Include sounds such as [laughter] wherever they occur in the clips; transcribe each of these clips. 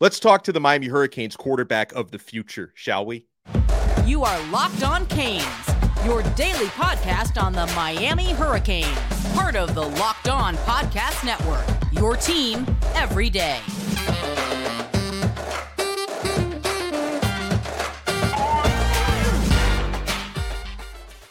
Let's talk to the Miami Hurricanes quarterback of the future, shall we? You are Locked On Canes, your daily podcast on the Miami Hurricanes, part of the Locked On Podcast Network. Your team every day.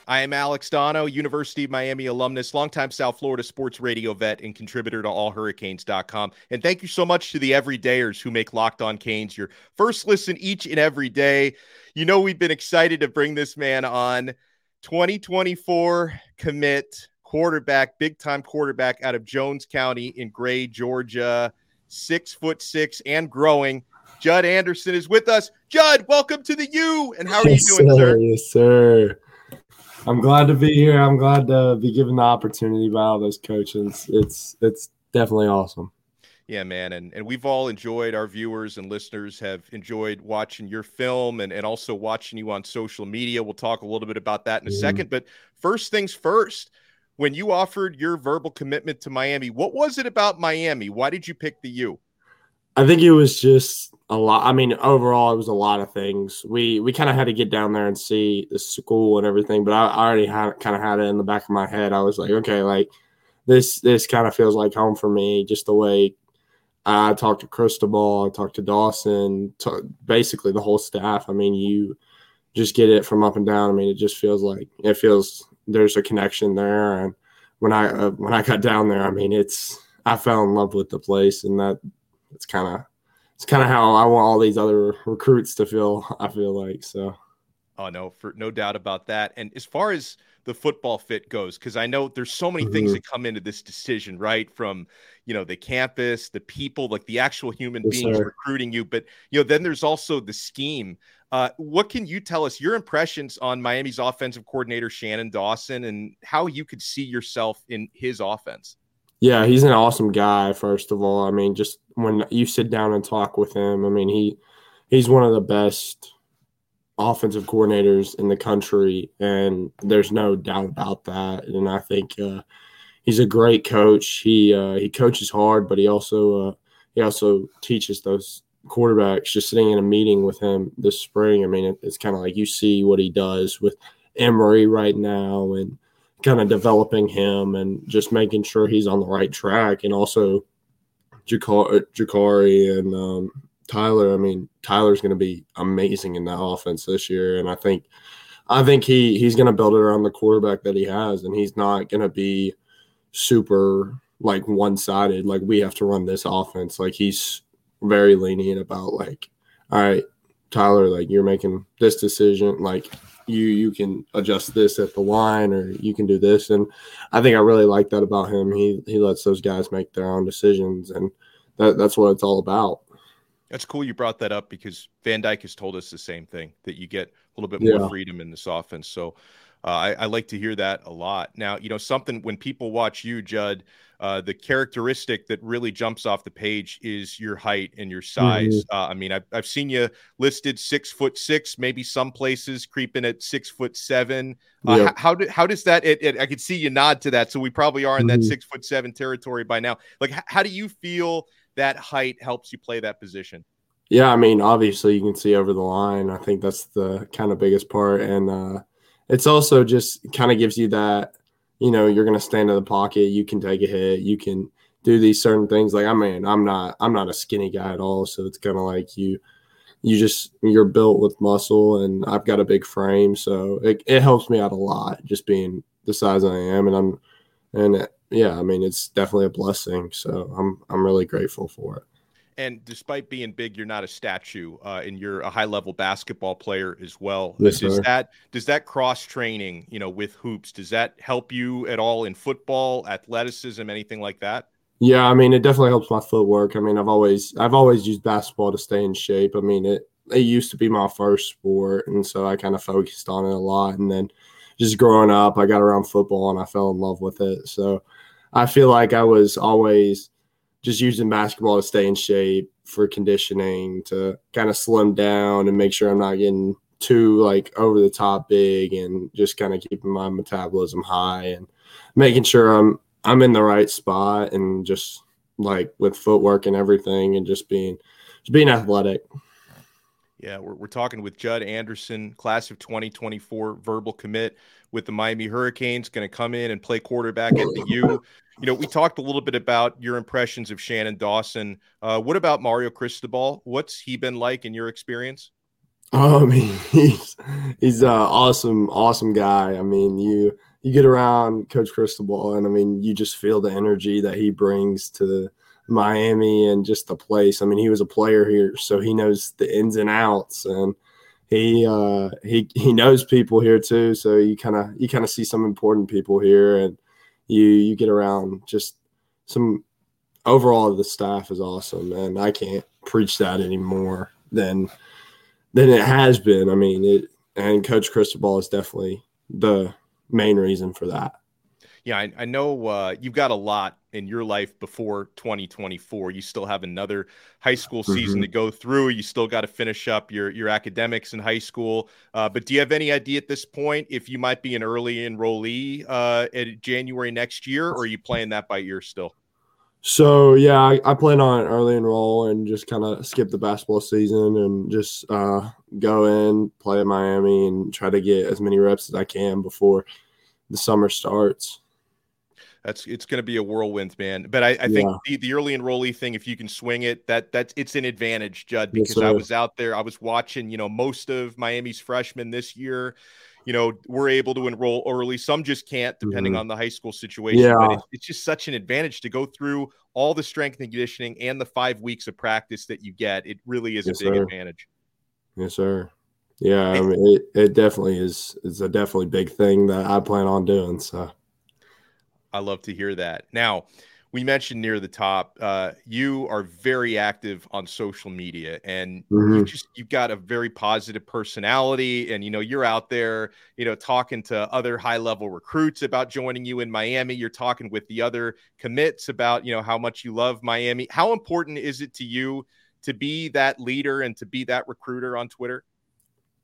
I am Alex Donno, University of Miami alumnus, longtime South Florida sports radio vet, and contributor to allhurricanes.com. And thank you so much to the everydayers who make Locked On Canes your first listen each and every day. You know, we've been excited to bring this man on. 2024 commit quarterback, big time quarterback out of Jones County in Gray, Georgia, six foot six and growing. Judd Anderson is with us. Judd, welcome to the U. And how are yes, you doing, sir? sir? Yes, sir. I'm glad to be here. I'm glad to be given the opportunity by all those coaches. It's it's definitely awesome. Yeah, man. And and we've all enjoyed our viewers and listeners have enjoyed watching your film and, and also watching you on social media. We'll talk a little bit about that in a Mhm. second. But first things first, when you offered your verbal commitment to Miami, what was it about Miami? Why did you pick the U? I think it was just a lot. I mean, overall, it was a lot of things. We we kind of had to get down there and see the school and everything, but I, I already had kind of had it in the back of my head. I was like, okay, like this this kind of feels like home for me. Just the way I talked to Cristobal, I talked to Dawson, basically the whole staff. I mean, you just get it from up and down. I mean, it just feels like it feels there's a connection there. And when I uh, when I got down there, I mean, it's I fell in love with the place, and that it's kind of it's kind of how I want all these other recruits to feel. I feel like so. Oh no, for no doubt about that. And as far as the football fit goes, because I know there's so many things Mhm. that come into this decision, right? From you know the campus, the people, like the actual human Yes, beings sir. recruiting you, but you know then there's also the scheme. Uh, what can you tell us your impressions on Miami's offensive coordinator Shannon Dawson and how you could see yourself in his offense? Yeah, he's an awesome guy. First of all, I mean, just when you sit down and talk with him, I mean, he he's one of the best offensive coordinators in the country, and there's no doubt about that. And I think uh, he's a great coach. He uh, he coaches hard, but he also uh, he also teaches those quarterbacks. Just sitting in a meeting with him this spring, I mean, it, it's kind of like you see what he does with Emory right now, and kind of developing him and just making sure he's on the right track, and also Jacurri, and um, Tyler. I mean, Tyler's going to be amazing in that offense this year, and I think, I think he he's going to build it around the quarterback that he has, and he's not going to be super like one sided. Like we have to run this offense. Like he's very lenient about like, all right, Tyler, like you're making this decision, like you you can adjust this at the line or you can do this and I think I really like that about him. He he lets those guys make their own decisions and that that's what it's all about. That's cool you brought that up because Van Dyke has told us the same thing that you get a little bit more Yeah. freedom in this offense. So uh, I, I like to hear that a lot. Now, you know, something when people watch you, Judd, uh, the characteristic that really jumps off the page is your height and your size. Uh, I mean, I've, I've seen you listed six foot six, maybe some places creeping at six foot seven. Uh, Yeah. h- How, do, how does that? It, it, I could see you nod to that, so we probably are in that Mhm. six foot seven territory by now. Like, h- how do you feel that height helps you play that position? Yeah, I mean, obviously you can see over the line. I think that's the kind of biggest part. And uh, it's also just kind of gives you that, you know, you're going to stand in the pocket. You can take a hit. You can do these certain things. Like, I mean, I'm not, I'm not a skinny guy at all. So it's kind of like you, you just, you're built with muscle and I've got a big frame. So it, it helps me out a lot just being the size I am. And I'm, and uh, yeah, I mean, it's definitely a blessing. So I'm, I'm really grateful for it. And despite being big, you're not a statue, uh, and you're a high level basketball player as well. Yes, does sir. that does that cross training, you know, with hoops, does that help you at all in football, athleticism, anything like that? Yeah, I mean, it definitely helps my footwork. I mean, I've always I've always used basketball to stay in shape. I mean, it it used to be my first sport, and so I kind of focused on it a lot. And then just growing up, I got around football and I fell in love with it. So I feel like I was always just using basketball to stay in shape for conditioning, to kind of slim down and make sure I'm not getting too like over the top big, and just kind of keeping my metabolism high and making sure I'm I'm in the right spot and just like with footwork and everything and just being just being athletic. Yeah, we're, we're talking with Judd Anderson, class of 2024, verbal commit with the Miami Hurricanes, going to come in and play quarterback at the U. You know, we talked a little bit about your impressions of Shannon Dawson. Uh, what about Mario Cristobal? What's he been like in your experience? [laughs] Oh, I he's he's an awesome, awesome guy. I mean, you you get around Coach Cristobal, and I mean, you just feel the energy that he brings to Miami and just the place. I mean, he was a player here, so he knows the ins and outs, and he uh, he he knows people here too. So you kind of you kind of see some important people here, and you you get around just some. Overall, the staff is awesome, and I can't preach that anymore than than it has been. I mean, it and Coach Cristobal is definitely the main reason for that. Yeah, I, I know uh, you've got a lot in your life before 2024. You still have another high school season mm-hmm. to go through. You still got to finish up your your academics in high school. Uh, but do you have any idea at this point if you might be an early enrollee uh, at January next year, or are you playing that by ear still? So yeah, I, I plan on early enroll and just kind of skip the basketball season and just uh, go in, play at Miami, and try to get as many reps as I can before the summer starts that's it's going to be a whirlwind, man. But I, I think yeah. the, the early enrollee thing, if you can swing it, that that's it's an advantage, Judd, because yes, I was out there, I was watching, you know, most of Miami's freshmen this year. You know, we're able to enroll early. Some just can't, depending mm-hmm. on the high school situation. Yeah. But it's, it's just such an advantage to go through all the strength and conditioning and the five weeks of practice that you get. It really is yes, a big sir. advantage. Yes, sir. Yeah, I mean, it, it definitely is. It's a definitely big thing that I plan on doing. So I love to hear that. Now, we mentioned near the top, uh, you are very active on social media, and mm-hmm. you just you've got a very positive personality, and you know you're out there, you know, talking to other high level recruits about joining you in Miami. You're talking with the other commits about you know how much you love Miami. How important is it to you to be that leader and to be that recruiter on Twitter?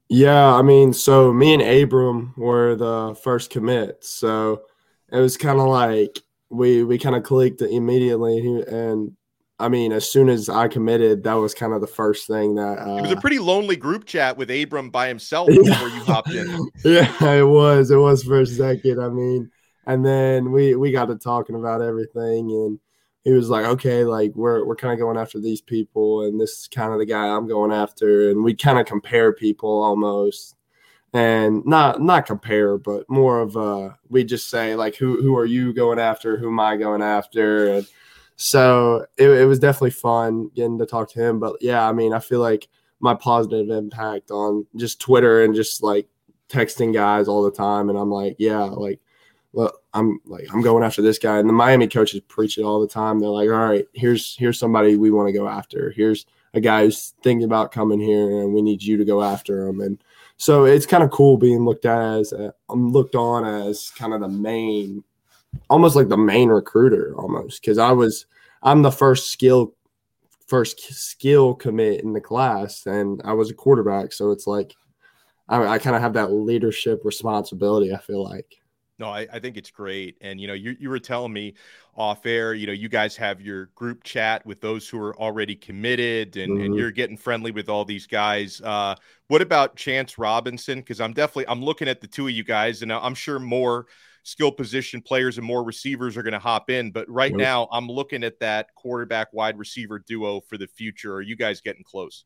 Yeah, I mean, so me and Abram were the first commits, so it was kind of like we we kind of clicked immediately and I mean, as soon as I committed, that was kind of the first thing that uh, it was a pretty lonely group chat with Abram by himself [laughs] before yeah. you hopped in. yeah, it was. It was for a second. I mean, and then we we got to talking about everything, and he was like, "Okay, like we're we're kind of going after these people, and this is kind of the guy I'm going after," and we kind of compare people almost and not not compare, but more of a we just say like who who are you going after, who am I going after, and so it, it was definitely fun getting to talk to him. But yeah, I mean, I feel like my positive impact on just Twitter and just like texting guys all the time, and I'm like, yeah, like. Well, I'm like I'm going after this guy, and the Miami coaches preach it all the time. They're like, "All right, here's here's somebody we want to go after. Here's a guy who's thinking about coming here, and we need you to go after him." And so it's kind of cool being looked at as i looked on as kind of the main, almost like the main recruiter almost because I was I'm the first skill first skill commit in the class and I was a quarterback, so it's like I, I kind of have that leadership responsibility. I feel like. No, I, I think it's great. And, you know, you, you were telling me off air, you know, you guys have your group chat with those who are already committed and, mm-hmm. and you're getting friendly with all these guys. Uh, what about Chance Robinson? Because I'm definitely, I'm looking at the two of you guys and I'm sure more skill position players and more receivers are going to hop in. But right yep. now, I'm looking at that quarterback wide receiver duo for the future. Are you guys getting close?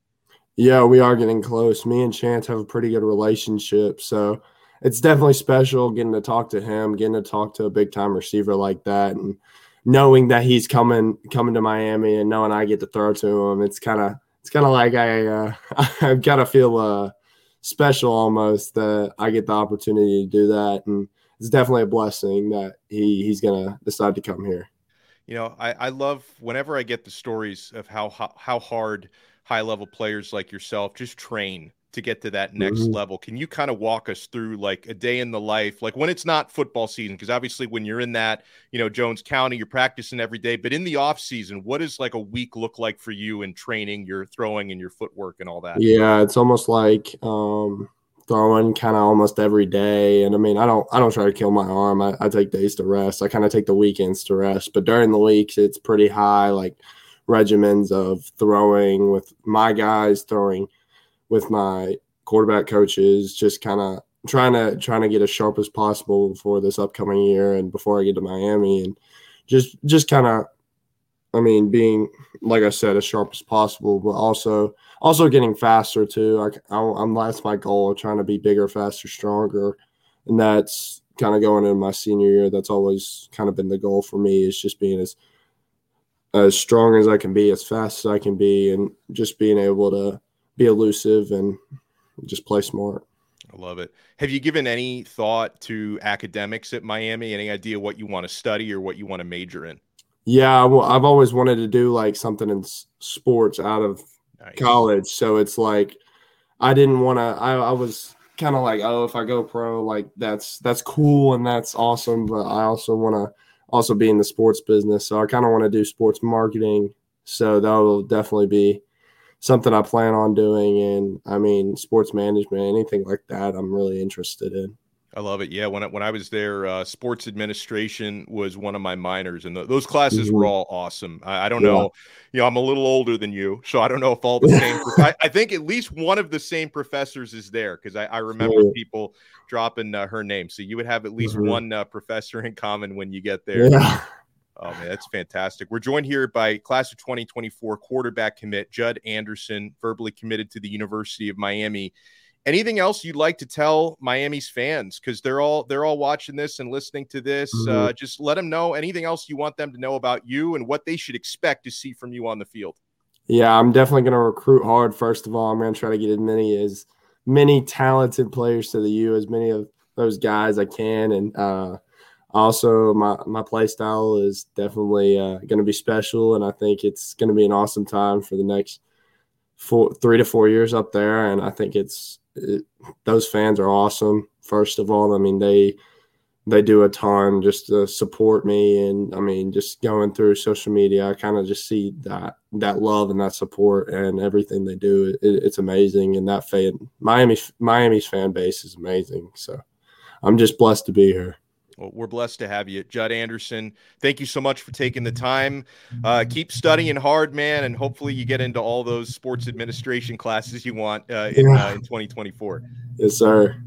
Yeah, we are getting close. Me and Chance have a pretty good relationship. So, it's definitely special getting to talk to him, getting to talk to a big time receiver like that, and knowing that he's coming coming to Miami and knowing I get to throw to him. It's kind of it's kind of like I uh, [laughs] I've got to feel uh, special almost that I get the opportunity to do that, and it's definitely a blessing that he he's gonna decide to come here. You know, I, I love whenever I get the stories of how how, how hard high level players like yourself just train to get to that next mm-hmm. level. Can you kind of walk us through like a day in the life, like when it's not football season? Because obviously, when you're in that, you know, Jones County, you're practicing every day. But in the off season, what does like a week look like for you in training, your throwing, and your footwork and all that? Yeah, it's almost like um, throwing kind of almost every day. And I mean, I don't, I don't try to kill my arm. I, I take days to rest. I kind of take the weekends to rest. But during the weeks, it's pretty high, like regimens of throwing with my guys, throwing with my quarterback coaches, just kind of trying to trying to get as sharp as possible for this upcoming year and before I get to Miami and just just kind of I mean being like I said as sharp as possible but also also getting faster too. I, I am that's my goal trying to be bigger faster stronger. And that's kind of going into my senior year. That's always kind of been the goal for me is just being as as strong as I can be as fast as I can be and just being able to be elusive and just play smart I love it. Have you given any thought to academics at Miami? Any idea what you want to study or what you want to major in? Yeah, well, I've always wanted to do like something in sports out of nice. college. So it's like I didn't want to. I, I was kind of like, oh, if I go pro, like that's that's cool and that's awesome. But I also want to also be in the sports business. So I kind of want to do sports marketing. So that will definitely be something I plan on doing. And I mean, sports management, anything like that, I'm really interested in. I love it. Yeah, when I, when I was there, uh, sports administration was one of my minors, and the, those classes mm-hmm. were all awesome. I, I don't yeah. know, you know, I'm a little older than you, so I don't know if all the same. I, I, think at least one of the same professors is there because I, I, remember yeah. people dropping uh, her name. So you would have at least mm-hmm. one uh, professor in common when you get there. Yeah. Oh man, that's fantastic. We're joined here by class of 2024 quarterback commit Judd Anderson, verbally committed to the University of Miami. Anything else you'd like to tell Miami's fans because they're all they're all watching this and listening to this? Mm-hmm. Uh, just let them know anything else you want them to know about you and what they should expect to see from you on the field. Yeah, I'm definitely going to recruit hard. First of all, I'm going to try to get as many as many talented players to the U, as many of those guys I can, and uh, also my my play style is definitely uh, going to be special and i think it's going to be an awesome time for the next four three to four years up there and i think it's it, those fans are awesome first of all. I mean they they do a ton just to support me and i mean just going through social media i kind of just see that that love and that support and everything they do. It, it's amazing and that fan miami miami's fan base is amazing so i'm just blessed to be here well, we're blessed to have you, Judd Anderson. Thank you so much for taking the time. Uh, keep studying hard, man, and hopefully you get into all those sports administration classes you want uh, in, uh, in 2024. Yes, sir.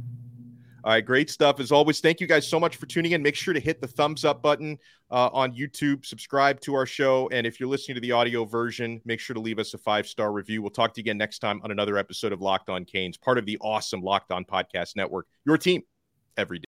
All right, great stuff as always. Thank you guys so much for tuning in. Make sure to hit the thumbs up button uh, on YouTube, subscribe to our show, and if you're listening to the audio version, make sure to leave us a five star review. We'll talk to you again next time on another episode of Locked On Canes, part of the awesome Locked On Podcast Network. Your team every day.